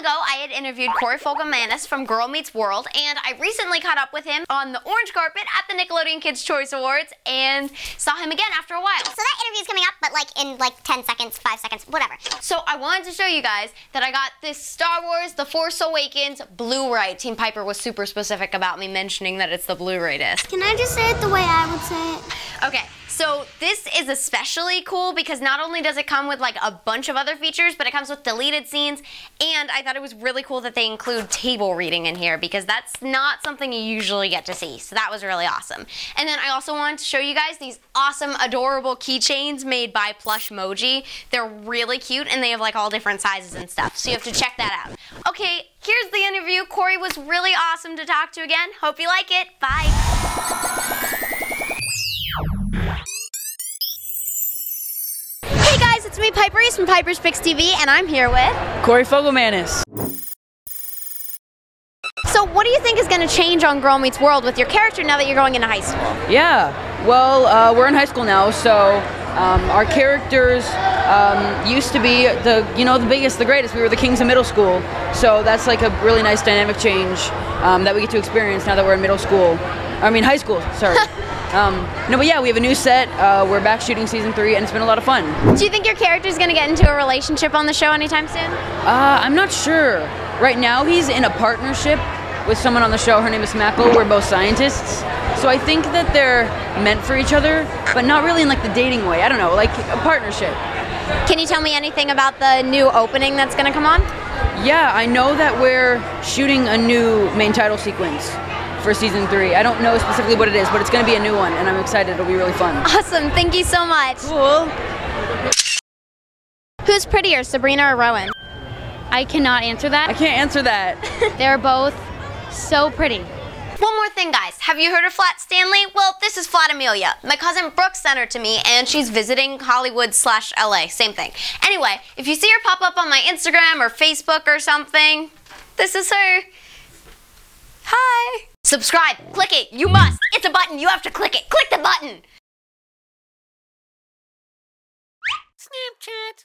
ago, I had interviewed Corey Fogelmanis from Girl Meets World, and I recently caught up with him on the orange carpet at the Nickelodeon Kids' Choice Awards and saw him again after a while. So that interview is coming up, but like in like 10 seconds, 5 seconds, whatever. So I wanted to show you guys that I got this Star Wars The Force Awakens Blu-ray. Team Piper was super specific about me mentioning that it's the Blu-ray disc. Can I just say it the way I would say it? Okay, so this is especially cool because not only does it come with like a bunch of other features, but it comes with deleted scenes, and I thought it was really cool that they include table reading in here because that's not something you usually get to see. So that was really awesome. And then I also wanted to show you guys these awesome, adorable keychains made by Plushmoji. They're really cute and they have like all different sizes and stuff. So you have to check that out. Okay, here's the interview. Corey was really awesome to talk to again. Hope you like it. Bye. It's me, Piper Reese from Piper's Picks TV, and I'm here with. Corey Fogelmanis. So, what do you think is going to change on Girl Meets World with your character now that you're going into high school? Yeah, well, uh, we're in high school now, so um, our characters um, used to be the, you know, the biggest, the greatest. We were the kings of middle school, so that's like a really nice dynamic change um, that we get to experience now that we're in middle school. I mean, high school. Sorry. um, no, but yeah, we have a new set. Uh, we're back shooting season three, and it's been a lot of fun. Do you think your character is going to get into a relationship on the show anytime soon? Uh, I'm not sure. Right now, he's in a partnership with someone on the show. Her name is Smackle. We're both scientists. So I think that they're meant for each other, but not really in like the dating way. I don't know, like a partnership. Can you tell me anything about the new opening that's going to come on? Yeah, I know that we're shooting a new main title sequence for season three. I don't know specifically what it is, but it's going to be a new one, and I'm excited. It'll be really fun. Awesome. Thank you so much. Cool. Who's prettier, Sabrina or Rowan? I cannot answer that. I can't answer that. They're both so pretty. One more thing, guys. Have you heard of Flat Stanley? Well, this is Flat Amelia. My cousin Brooke sent her to me, and she's visiting Hollywood slash LA. Same thing. Anyway, if you see her pop up on my Instagram or Facebook or something, this is her. Hi. Subscribe. Click it. You must. It's a button. You have to click it. Click the button. Snapchat.